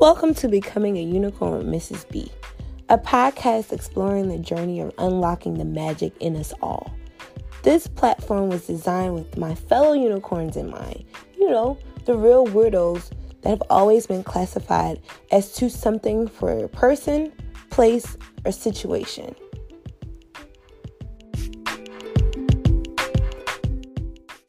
Welcome to Becoming a Unicorn Mrs. B, a podcast exploring the journey of unlocking the magic in us all. This platform was designed with my fellow unicorns in mind. You know, the real weirdos that have always been classified as to something for a person, place, or situation.